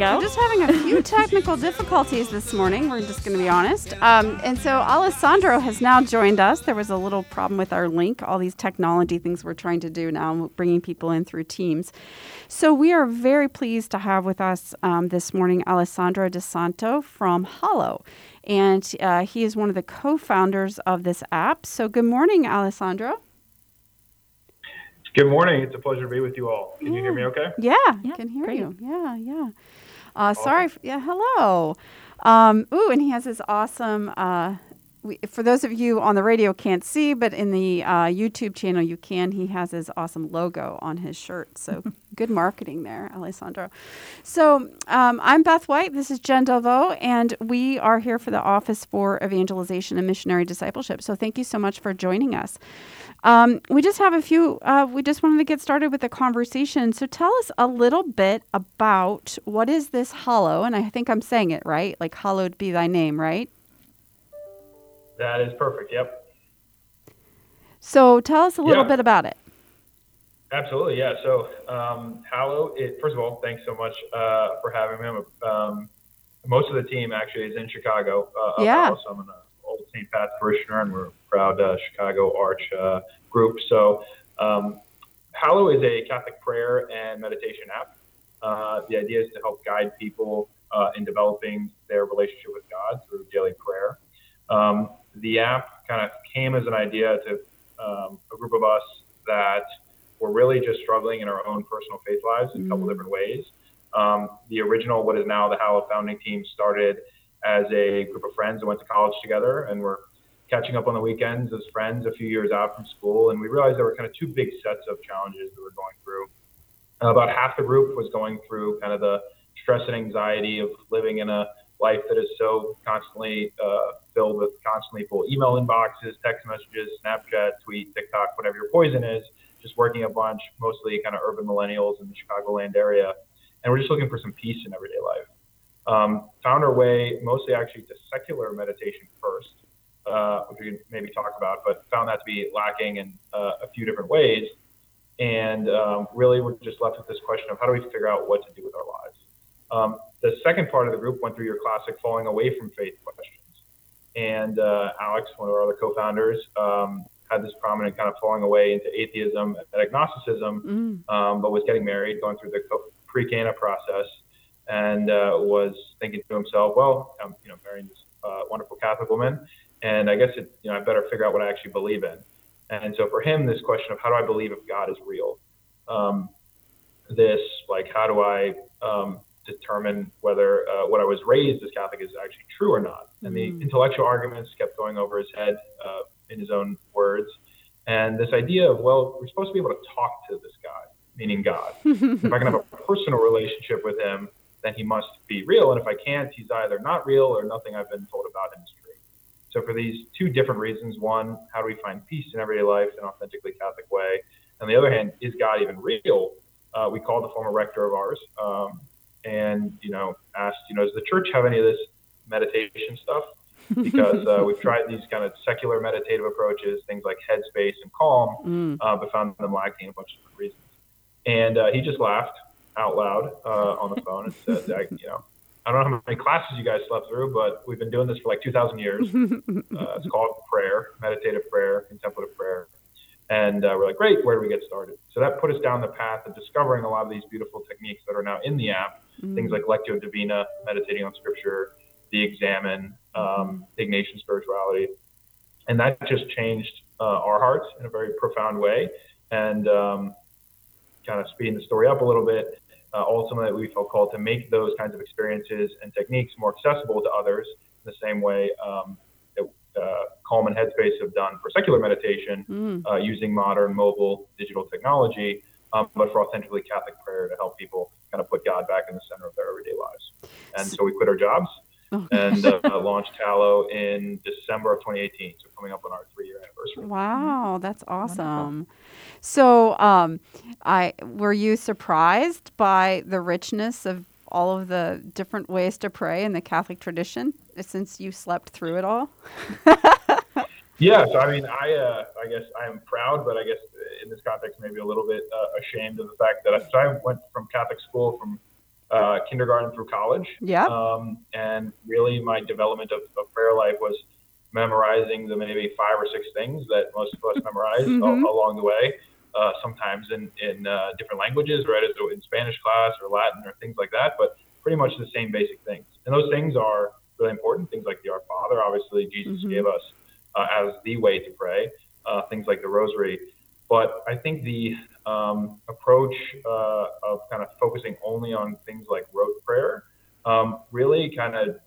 Go. We're just having a few technical difficulties this morning. We're just going to be honest. Um, and so Alessandro has now joined us. There was a little problem with our link, all these technology things we're trying to do now, bringing people in through Teams. So we are very pleased to have with us um, this morning Alessandro DiSanto from Hallow. And uh, he is one of the co founders of this app. So good morning, Alessandro. Good morning. It's a pleasure to be with you all. Can you hear me okay? Yeah, Yeah, can hear great. you. Yeah, yeah. Uh, Sorry. f- Yeah, hello. Um, ooh, and he has this awesome. Uh, we, for those of you on the radio can't see, but in the uh, YouTube channel you can. He has his awesome logo on his shirt. So good marketing there, Alessandro. So um, I'm Beth White. This is Jen Delvaux, and we are here for the Office for Evangelization and Missionary Discipleship. So thank you so much for joining us. Um, we just have a few, uh, we just wanted to get started with the conversation. So tell us a little bit about what is this hollow? And I think I'm saying it right, like hallowed be thy name, right? That is perfect. Yep. So tell us a little Yeah. bit about it. Absolutely. Yeah. So, um, Hallow, it, first of all, thanks so much uh, for having me. Um, most of the team actually is in Chicago. Uh, Yeah. Hallow, so I'm an old St. Pat's parishioner, and we're a proud uh, Chicago Arch uh, group. So, um, Hallow is a Catholic prayer and meditation app. Uh, the idea is to help guide people uh, in developing their relationship with God through daily prayer. Um, the app kind of came as an idea to um, a group of us that were really just struggling in our own personal faith lives in a couple Mhm. different ways. Um, the original, what is now the Hallow founding team, started as a group of friends that went to college together and were catching up on the weekends as friends a few years out from school. And we realized there were kind of two big sets of challenges that we were going through. about half the group was going through kind of the stress and anxiety of living in a life that is so constantly uh, filled with constantly full email inboxes, text messages, Snapchat, tweet, TikTok, whatever your poison is, just working a bunch, mostly kind of urban millennials in the Chicagoland area. And we're just looking for some peace in everyday life. Um, found our way mostly actually to secular meditation first, uh, which we can maybe talk about, but found that to be lacking in uh, a few different ways. And um, really, we're just left with this question of how do we figure out what to do with our lives? Um, the second part of the group went through your classic falling away from faith questions. And uh, Alex, one of our other co founders, um, had this prominent kind of falling away into atheism and agnosticism, Mm. um, but was getting married, going through the pre Cana process, and uh, was thinking to himself, well, I'm you know, marrying this uh, wonderful Catholic woman, and I guess it, you know, I better figure out what I actually believe in. And so for him, this question of how do I believe if God is real? Um, this, like, how do I um, determine whether uh, what I was raised as Catholic is actually true or not? And the Mm. intellectual arguments kept going over his head uh, in his own words. And this idea of, well, we're supposed to be able to talk to this guy, meaning God. if I can have a personal relationship with him, then he must be real. And if I can't, he's either not real or nothing I've been told about him is true. So for these two different reasons, one, how do we find peace in everyday life in an authentically Catholic way? On the other hand, is God even real? Uh, we called the former rector of ours um, and, you know, asked, you know, does the church have any of this meditation stuff? Because uh, we've tried these kind of secular meditative approaches, things like Headspace and Calm, Mm. uh, but found them lacking a bunch of different reasons. And uh, he just laughed out loud uh, on the phone and said, I, you know, I don't know how many classes you guys slept through, but we've been doing this for like 2,000 years. uh, it's called prayer, meditative prayer, contemplative prayer. And uh, we're like, great, where do we get started? So that put us down the path of discovering a lot of these beautiful techniques that are now in the app. Mm-hmm. Things like Lectio Divina, meditating on scripture, the Examen, um, Ignatian spirituality. And that just changed uh, our hearts in a very profound way. And um, kind of speeding the story up a little bit, uh, ultimately we felt called to make those kinds of experiences and techniques more accessible to others in the same way um, uh, Calm and Headspace have done for secular meditation mm. uh, using modern mobile digital technology, um, but for authentically Catholic prayer to help people kind of put God back in the center of their everyday lives. And so we quit our jobs oh. and uh, launched Hallow in December of 2018. So coming up on our three year anniversary. Wow, that's awesome. Wonderful. So, um, I were you surprised by the richness of all of the different ways to pray in the Catholic tradition since you slept through it all? yeah, so I mean, I uh, I guess I am proud, but I guess in this context, maybe a little bit uh, ashamed of the fact that I, so I went from Catholic school from uh, kindergarten through college. Yeah. Um, and really, my development of, of prayer life was memorizing the maybe five or six things that most of us memorize mm-hmm. along the way uh, sometimes in in uh, different languages, right? So in Spanish class or Latin or things like that, but pretty much the same basic things. And those things are really important. Things like the Our Father, obviously, Jesus mm-hmm. gave us uh, as the way to pray. Uh, things like the Rosary, but I think the um, approach uh, of kind of focusing only on things like rote prayer um, really kind of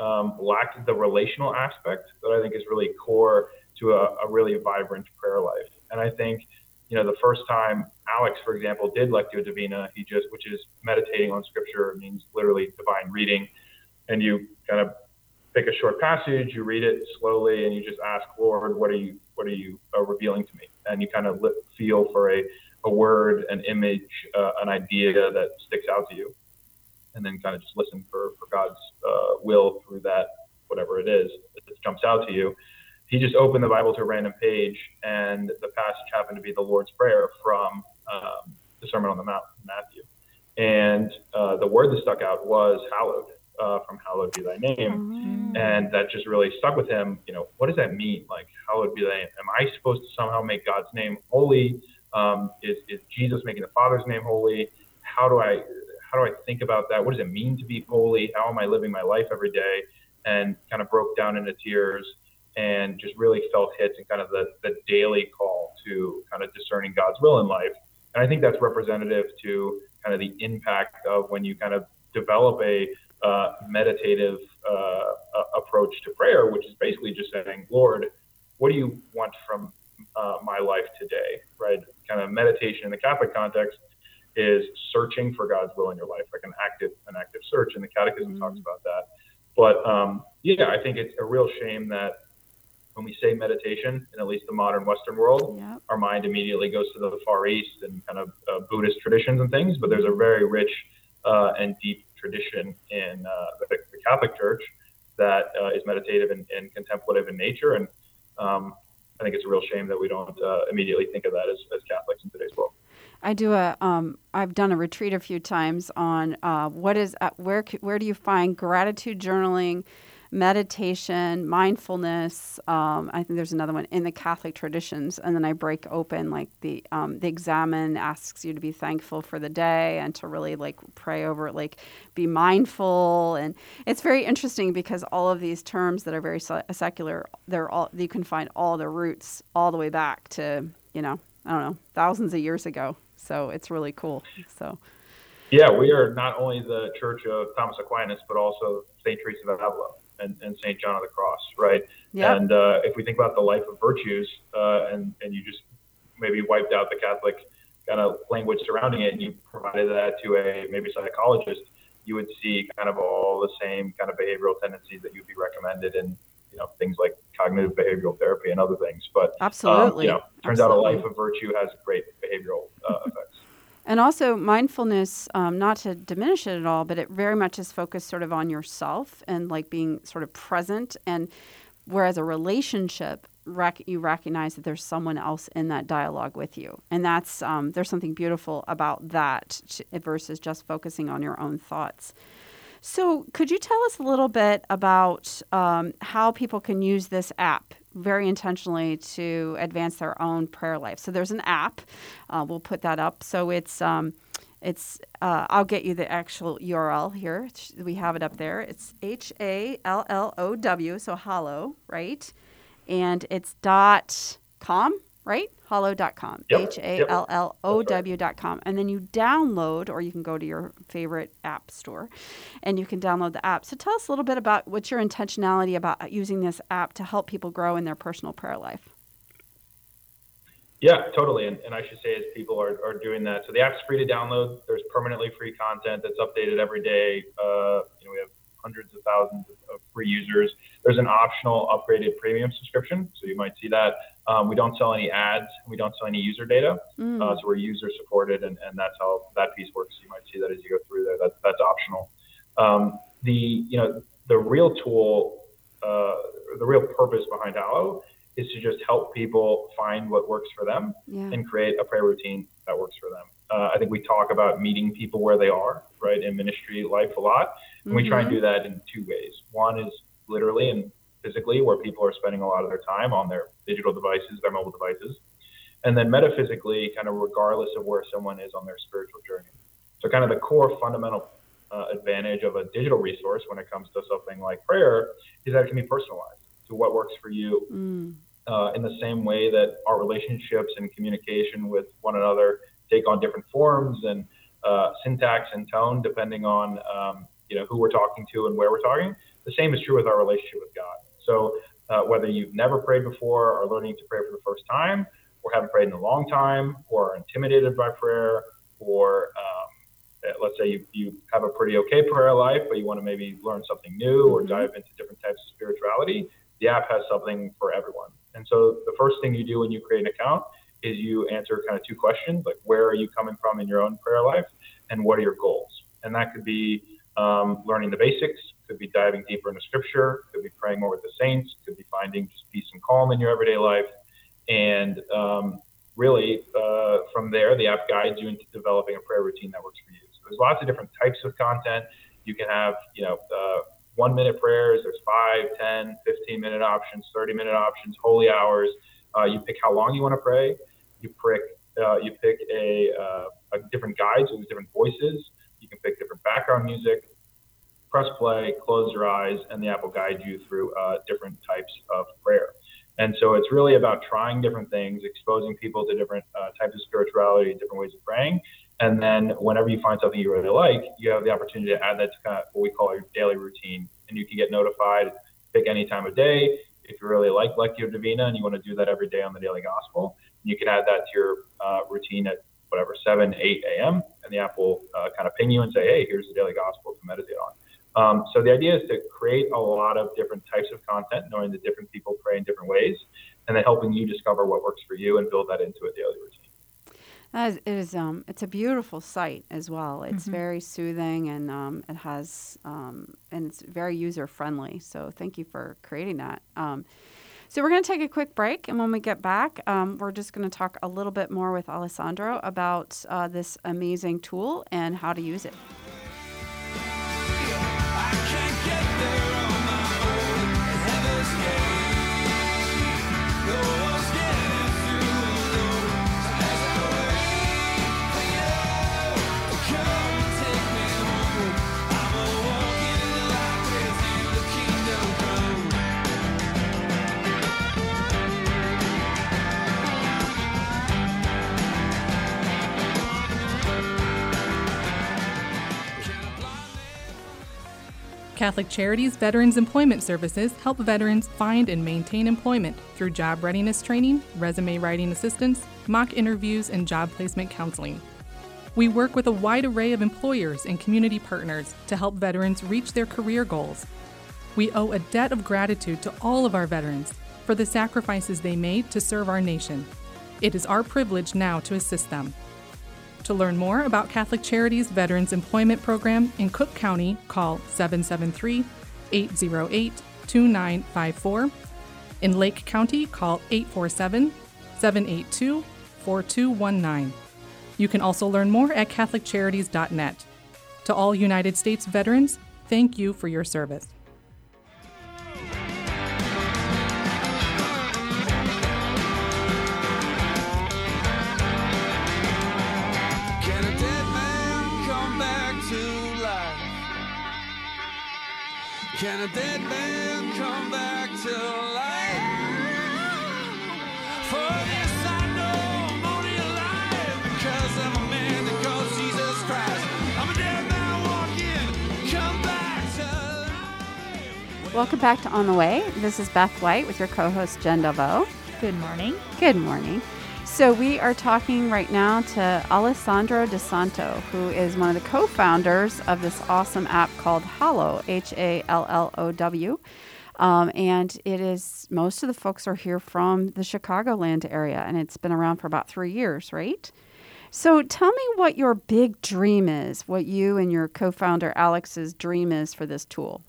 um, lacked the relational aspect that I think is really core to a, a really vibrant prayer life. And I think you know, the first time Alex, for example, did Lectio Divina, he just, which is meditating on scripture, means literally divine reading. And you kind of pick a short passage, you read it slowly, and you just ask, Lord, what are you, what are you uh, revealing to me? And you kind of feel for a, a word, an image, uh, an idea that sticks out to you. And then kind of just listen for, for God's uh, will through that, whatever it is that jumps out to you he just opened the Bible to a random page, and the passage happened to be the Lord's Prayer from um, the Sermon on the Mount, Matthew. And uh, the word that stuck out was hallowed, uh, from hallowed be thy name. Mm-hmm. And that just really stuck with him. You know, what does that mean? Like, hallowed be thy name. Am I supposed to somehow make God's name holy? Um, is, is Jesus making the Father's name holy? How do I how do I think about that? What does it mean to be holy? How am I living my life every day? And kind of broke down into tears and just really felt hits and kind of the, the daily call to kind of discerning God's will in life. And I think that's representative to kind of the impact of when you kind of develop a uh, meditative uh, approach to prayer, which is basically just saying, Lord, what do you want from uh, my life today? Right? Kind of meditation in the Catholic context is searching for God's will in your life, like an active an active search, and the Catechism mm-hmm. talks about that. But um, yeah, I think it's a real shame that when we say meditation in at least the modern Western world, yep. our mind immediately goes to the Far East and kind of uh, Buddhist traditions and things. But there's a very rich uh, and deep tradition in uh, the, the, Catholic Church that uh, is meditative and, and, contemplative in nature. And um, I think it's a real shame that we don't uh, immediately think of that as, as Catholics in today's world. I do a. Um, I've done a retreat a few times on uh, what is where where do you find gratitude journaling meditation, mindfulness. Um, I think there's another one in the Catholic traditions, and then I break open like the um, the Examen asks you to be thankful for the day and to really like pray over it, like be mindful, and it's very interesting because all of these terms that are very secular, they're all you can find all their roots all the way back to you know I don't know thousands of years ago. So it's really cool. So. Yeah, we are not only the Church of Thomas Aquinas, but also St. Teresa of Avila and, and St. John of the Cross, right? Yep. And uh, if we think about the life of virtues, uh, and and you just maybe wiped out the Catholic kind of language surrounding it, and you provided that to a maybe psychologist, you would see kind of all the same kind of behavioral tendencies that you'd be recommended in you know things like cognitive behavioral therapy and other things. But absolutely, um, you know, turns absolutely. out a life of virtue has great behavioral uh, effects. And also mindfulness, um, not to diminish it at all, but it very much is focused sort of on yourself and like being sort of present. And whereas a relationship, rec- you recognize that there's someone else in that dialogue with you, and that's um, there's something beautiful about that versus just focusing on your own thoughts. So, could you tell us a little bit about um, how people can use this app very intentionally to advance their own prayer life? So, there's an app. Uh, we'll put that up. So, it's um, it's uh, I'll get you the actual URL here. We have it up there. It's H A L L O W, so Hallow, right? And it's dot com, right? Hallow.com. H A L L O W.com. And then you download, or you can go to your favorite app store and you can download the app. So tell us a little bit about what's your intentionality about using this app to help people grow in their personal prayer life. Yeah, totally. And, and I should say, as people are, are doing that, so the app's free to download. There's permanently free content that's updated every day. Uh, you know, we have hundreds of thousands of, of, free users. There's an optional upgraded premium subscription, so you might see that. Um, we don't sell any ads. We don't sell any user data, mm. uh, so we're user supported, and, and that's how that piece works. You might see that as you go through there. That, that's optional. Um, the you know the real tool, uh, the real purpose behind Hallow is to just help people find what works for them yeah. and create a prayer routine that works for them. Uh, I think we talk about meeting people where they are, right, in ministry life a lot. And mm-hmm. we try and mm-hmm. do that in two ways. One is literally and physically, where people are spending a lot of their time on their digital devices, their mobile devices. And then metaphysically, kind of regardless of where someone is on their spiritual journey. So, kind of the core fundamental uh, advantage of a digital resource when it comes to something like prayer is that it can be personalized to what works for you. Mm. Uh, in the same way that our relationships and communication with one another take on different forms and uh, syntax and tone depending on um, you know who we're talking to and where we're talking. The same is true with our relationship with God. So uh, whether you've never prayed before or learning to pray for the first time, or haven't prayed in a long time, or are intimidated by prayer, or um, uh, let's say you, you have a pretty okay prayer life, but you want to maybe learn something new or mm-hmm. dive into different types of spirituality, the app has something for everyone. And so the first thing you do when you create an account is you answer kind of two questions like where are you coming from in your own prayer life and what are your goals? And that could be um, learning the basics, could be diving deeper into scripture, could be praying more with the saints, could be finding just peace and calm in your everyday life. And um, really, uh, from there, the app guides you into developing a prayer routine that works for you. So there's lots of different types of content. You can have, you know, uh, one minute prayers, there's five, 10, 15 minute options, 30 minute options, holy hours. Uh, you pick how long you want to pray. You pick, uh, you pick a, uh, a different guide, so there's different voices. Can pick different background music. Press play, close your eyes, and the app will guide you through uh, different types of prayer. And so it's really about trying different things, exposing people to different uh, types of spirituality, different ways of praying, and then whenever you find something you really like, you have the opportunity to add that to kind of what we call your daily routine. And you can get notified, pick any time of day. If you really like Lectio Divina and you want to do that every day on the Daily Gospel, you can add that to your uh, routine at whatever, 7, 8 a.m. And the app will uh, kind of ping you and say, hey, here's the Daily Gospel to meditate on. Um, so the idea is to create a lot of different types of content, knowing that different people pray in different ways, and then helping you discover what works for you and build that into a daily routine. That is, it is um, it's a beautiful site as well. It's mm-hmm. very soothing and um, it has um, and it's very user friendly. So thank you for creating that. So we're going to take a quick break, and when we get back, um, we're just going to talk a little bit more with Alessandro about uh, this amazing tool and how to use it. Catholic Charities Veterans Employment Services help veterans find and maintain employment through job readiness training, resume writing assistance, mock interviews, and job placement counseling. We work with a wide array of employers and community partners to help veterans reach their career goals. We owe a debt of gratitude to all of our veterans for the sacrifices they made to serve our nation. It is our privilege now to assist them. To learn more about Catholic Charities Veterans Employment Program in Cook County, call 773 808 2954. In Lake County, call 847 782 4219. You can also learn more at CatholicCharities.net. To all United States veterans, Thank you for your service. Can a dead man come back to life? For this I know I'm only alive because I'm a man that calls Jesus Christ. I'm a dead man walking, come back to life. Welcome back to On the Way. This is Beth White with your co host, Jen Delvaux. Good morning. Good morning. So, we are talking right now to Alessandro DiSanto, who is one of the co founders of this awesome app called Hallow, H A L L O W. Um, and it is, most of the folks are here from the Chicagoland area, and it's been around for about three years, right? So, tell me what your big dream is, what you and your co founder Alex's dream is for this tool.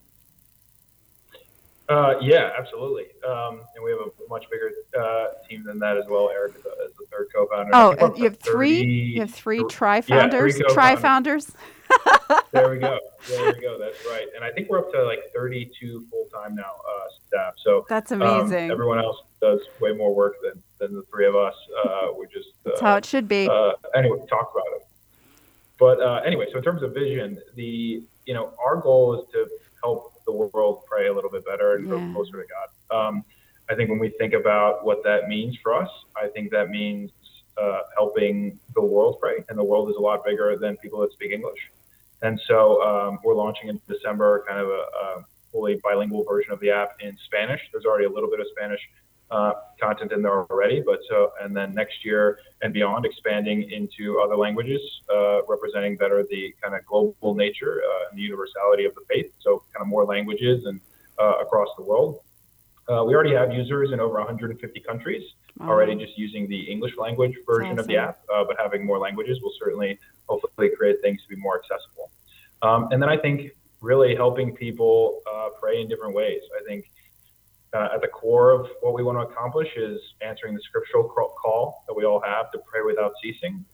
Uh, yeah, absolutely. Um, and we have a much bigger uh, team than that as well. Eric is, the- is the third co-founder. Oh, think we're up you have three. You have three yeah, tri-founders. three tri-founders. There we go. There we go. That's right. And I think we're up to like 32 full-time now uh, staff. So That's um, amazing. everyone else does way more work than, than the three of us. Uh, we just uh, That's how it should be. uh, anyway, talk about it. But uh, anyway, so in terms of vision, the you know our goal is to help the world pray a little bit better and Yeah. go closer to God. Um, I think when we think about what that means for us, I think that means uh, helping the world pray, and the world is a lot bigger than people that speak English. And so um, we're launching in December, kind of a, a fully bilingual version of the app in Spanish. There's already a little bit of Spanish uh, content in there already, but so and then next year and beyond, expanding into other languages, uh, representing better the kind of global nature uh, and the universality of the faith. So kind of more languages and uh, across the world. Uh, we already have users in over 150 countries already just using the English language version of the app, uh, but having more languages will certainly hopefully create things to be more accessible. Um, and then I think really helping people uh, pray in different ways. I think uh, at the core of what we want to accomplish is answering the scriptural call- that we all have to pray without ceasing,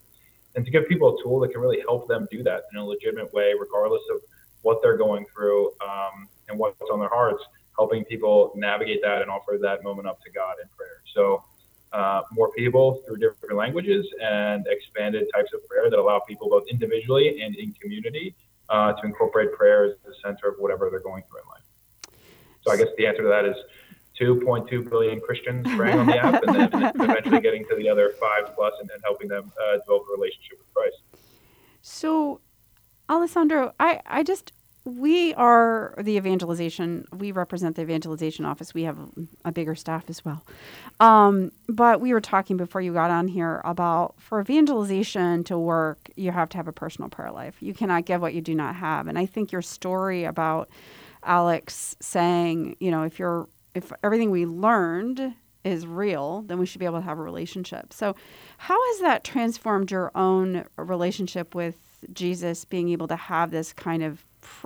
and to give people a tool that can really help them do that in a legitimate way, regardless of what they're going through um, and what's on their hearts. Helping people navigate that and offer that moment up to God in prayer. So, uh, more people through different languages and expanded types of prayer that allow people both individually and in community uh, to incorporate prayer as the center of whatever they're going through in life. So I guess the answer to that is 2.2 billion Christians praying on the app, and then eventually getting to the other five plus and, and helping them uh, develop a relationship with Christ. So, Alessandro, I, I just, we are the evangelization, we represent the evangelization office. We have a bigger staff as well. Um, but we were talking before you got on here about for evangelization to work, you have to have a personal prayer life. You cannot give what you do not have. And I think your story about Alex saying, you know, if you're, if everything we learned is real, then we should be able to have a relationship. So, how has that transformed your own relationship with Jesus, being able to have this kind of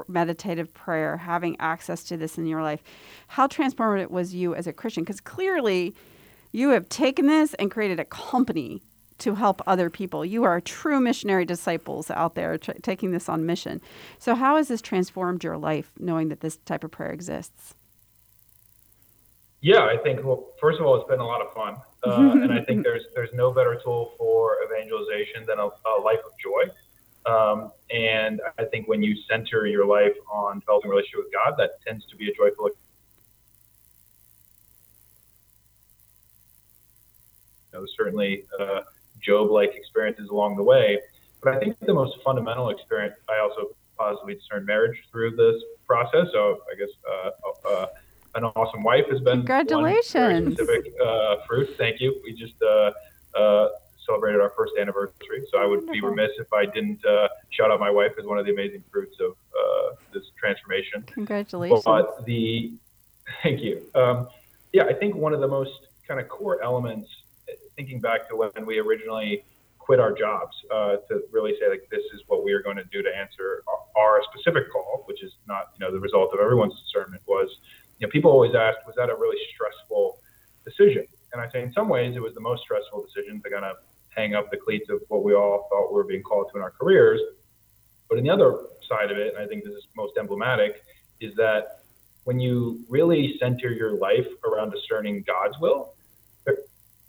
meditative prayer, having access to this in your life? How transformative was you as a Christian? Because clearly, you have taken this and created a company to help other people. You are true missionary disciples out there taking this on mission. So, how has this transformed your life knowing that this type of prayer exists? Yeah, I think well, first of all, it's been a lot of fun, uh, and I think there's there's no better tool for evangelization than a, a life of joy. Um, and I think when you center your life on developing a relationship with God, that tends to be a joyful. You know, certainly uh, Job-like experiences along the way, but I think the most fundamental experience. I also positively discern marriage through this process. So I guess uh, uh, an awesome wife has been Congratulations. specific uh, fruit. Thank you. We just uh, uh, celebrated our first anniversary, so I would be remiss if I didn't uh, shout out my wife as one of the amazing fruits of uh, this transformation. Congratulations. But the thank you. Um, yeah, I think one of the most kind of core elements, thinking back to when we originally quit our jobs, uh, to really say like this is what we are going to do to answer our, our specific call, which is not you know the result of everyone's discernment. Was you know people always ask, was that a really stressful decision? And I say in some ways it was the most stressful decision to kind of hang up the cleats of what we all thought we were being called to in our careers. But in the other side of it, and I think this is most emblematic, is that when you really center your life around discerning God's will, there,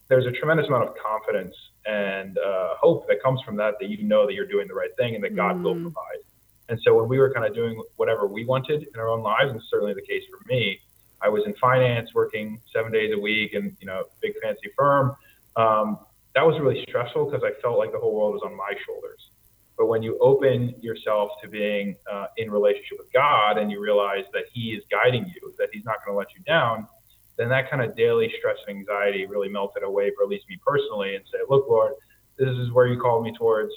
there's a tremendous amount of confidence and uh, hope that comes from that, that you know that you're doing the right thing and that God will provide. And so when we were kind of doing whatever we wanted in our own lives, and certainly the case for me, I was in finance, working seven days a week, and you know, big fancy firm. Um, that was really stressful because I felt like the whole world was on my shoulders. But when you open yourself to being uh, in relationship with God and you realize that He is guiding you, that He's not going to let you down, then that kind of daily stress and anxiety really melted away for at least me personally and say, look, Lord, this is where you called me towards.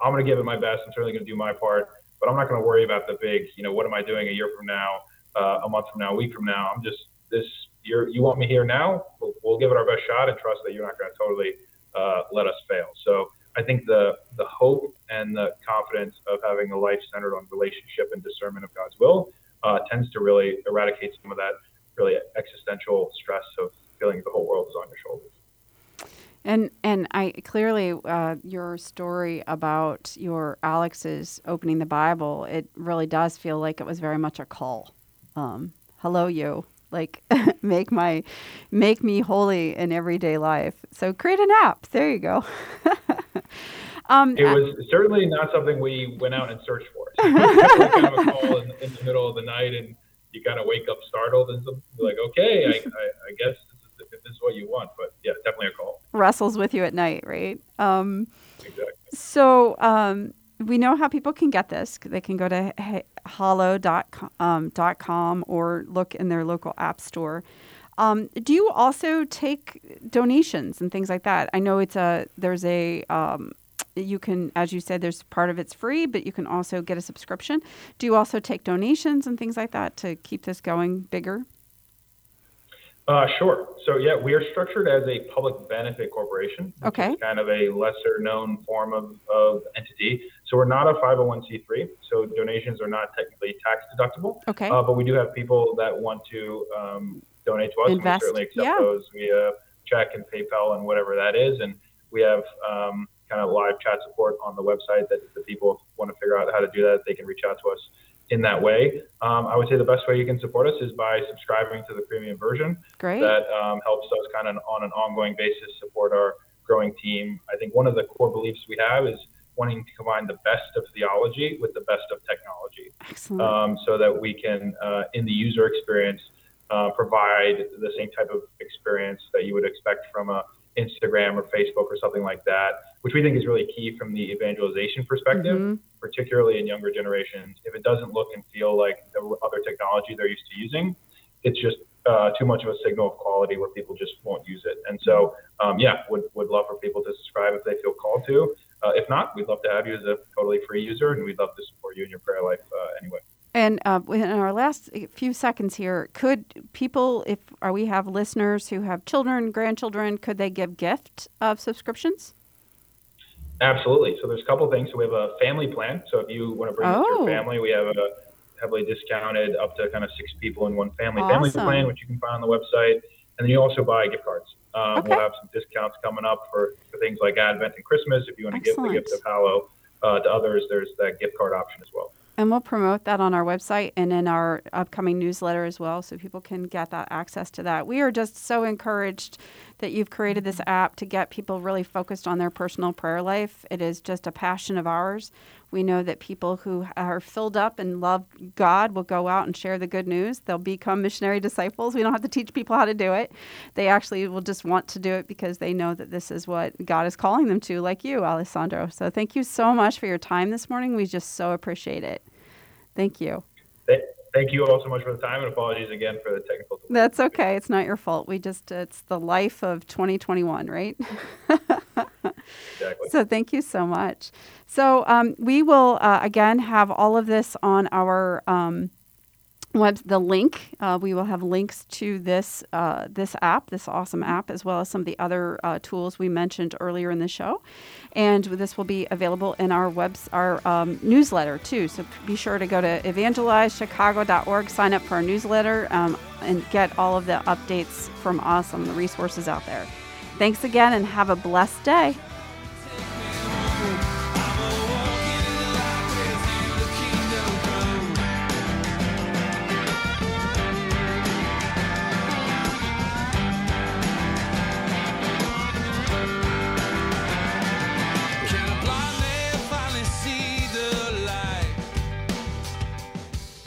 I'm going to give it my best. I'm certainly going to do my part, but I'm not going to worry about the big, you know, what am I doing a year from now, uh, a month from now, a week from now. I'm just this. You're, you want me here now? We'll, we'll give it our best shot and trust that you're not going to totally uh, let us fail. So I think the the hope and the confidence of having a life centered on relationship and discernment of God's will uh, tends to really eradicate some of that really existential stress of feeling the whole world is on your shoulders. And and I clearly uh, your story about your Alex's opening the Bible, it really does feel like it was very much a call. Um, hello, you. Like make my make me holy in everyday life. So create an app. There you go. um, It was certainly not something we went out and searched for. So it was definitely kind of a call in, in the middle of the night, and you kind of wake up startled and like, okay, I, I, I guess this is, this is what you want. But yeah, definitely a call. Wrestles with you at night, right? Um, Exactly. So um, we know how people can get this. They can go to hallow.com um, dot com or look in their local app store. Um, do you also take donations and things like that? I know it's a there's a um, you can, as you said, there's part of it's free, but you can also get a subscription. Do you also take donations and things like that to keep this going bigger? Uh, sure. So yeah, we are structured as a public benefit corporation. Okay. kind of a lesser known form of, of entity. So we're not a 501c3. So donations are not technically tax deductible. Okay. Uh, but we do have people that want to um, donate to us. Invest. And we certainly accept Yeah. those via check and PayPal and whatever that is. And we have um, kind of live chat support on the website that if the people want to figure out how to do that, they can reach out to us in that way. Um, I would say the best way you can support us is by subscribing to the premium version Great. that um, helps us kind of on an ongoing basis support our growing team. I think one of the core beliefs we have is wanting to combine the best of theology with the best of technology Excellent. um, so that we can, uh, in the user experience, uh, provide the same type of experience that you would expect from a Instagram or Facebook or something like that, which we think is really key from the evangelization perspective, Mhm. particularly in younger generations. If it doesn't look and feel like the other technology they're used to using, it's just uh, too much of a signal of quality where people just won't use it. And so, um, yeah, would, would love for people to subscribe if they feel called to. Uh, if not, we'd love to have you as a totally free user, and we'd love to support you in your prayer life uh, anyway. And uh, in our last few seconds here, could people, if are we have listeners who have children, grandchildren, could they give gift of subscriptions? Absolutely. So there's a couple things. So we have a family plan. So if you want to bring Oh. your family, we have a heavily discounted up to kind of six people in one family family plan, which you can find on the website. And then you also buy gift cards. Um, Okay. We'll have some discounts coming up for, for things like Advent and Christmas. If you want to give the gift of Excellent. Hallow uh, to others, there's that gift card option as well. And we'll promote that on our website and in our upcoming newsletter as well, so people can get that access to that. We are just so encouraged that you've created this mm-hmm. app to get people really focused on their personal prayer life. It is just a passion of ours. We know that people who are filled up and love God will go out and share the good news. They'll become missionary disciples. We don't have to teach people how to do it. They actually will just want to do it because they know that this is what God is calling them to, like you, Alessandro. So thank you so much for your time this morning. We just so appreciate it. Thank you. Th- Thank you all so much for the time, and apologies again for the technical delay. That's okay. It's not your fault. We just, it's the life of 2021, right? Exactly. So thank you so much. So um, we will uh, again have all of this on our um, web. The link uh, we will have links to this uh, this app, this awesome app, as well as some of the other uh, tools we mentioned earlier in the show, and this will be available in our webs our um, newsletter too. So be sure to go to evangelizechicago.org, sign up for our newsletter, um, and get all of the updates from us on the resources out there. Thanks again, and have a blessed day.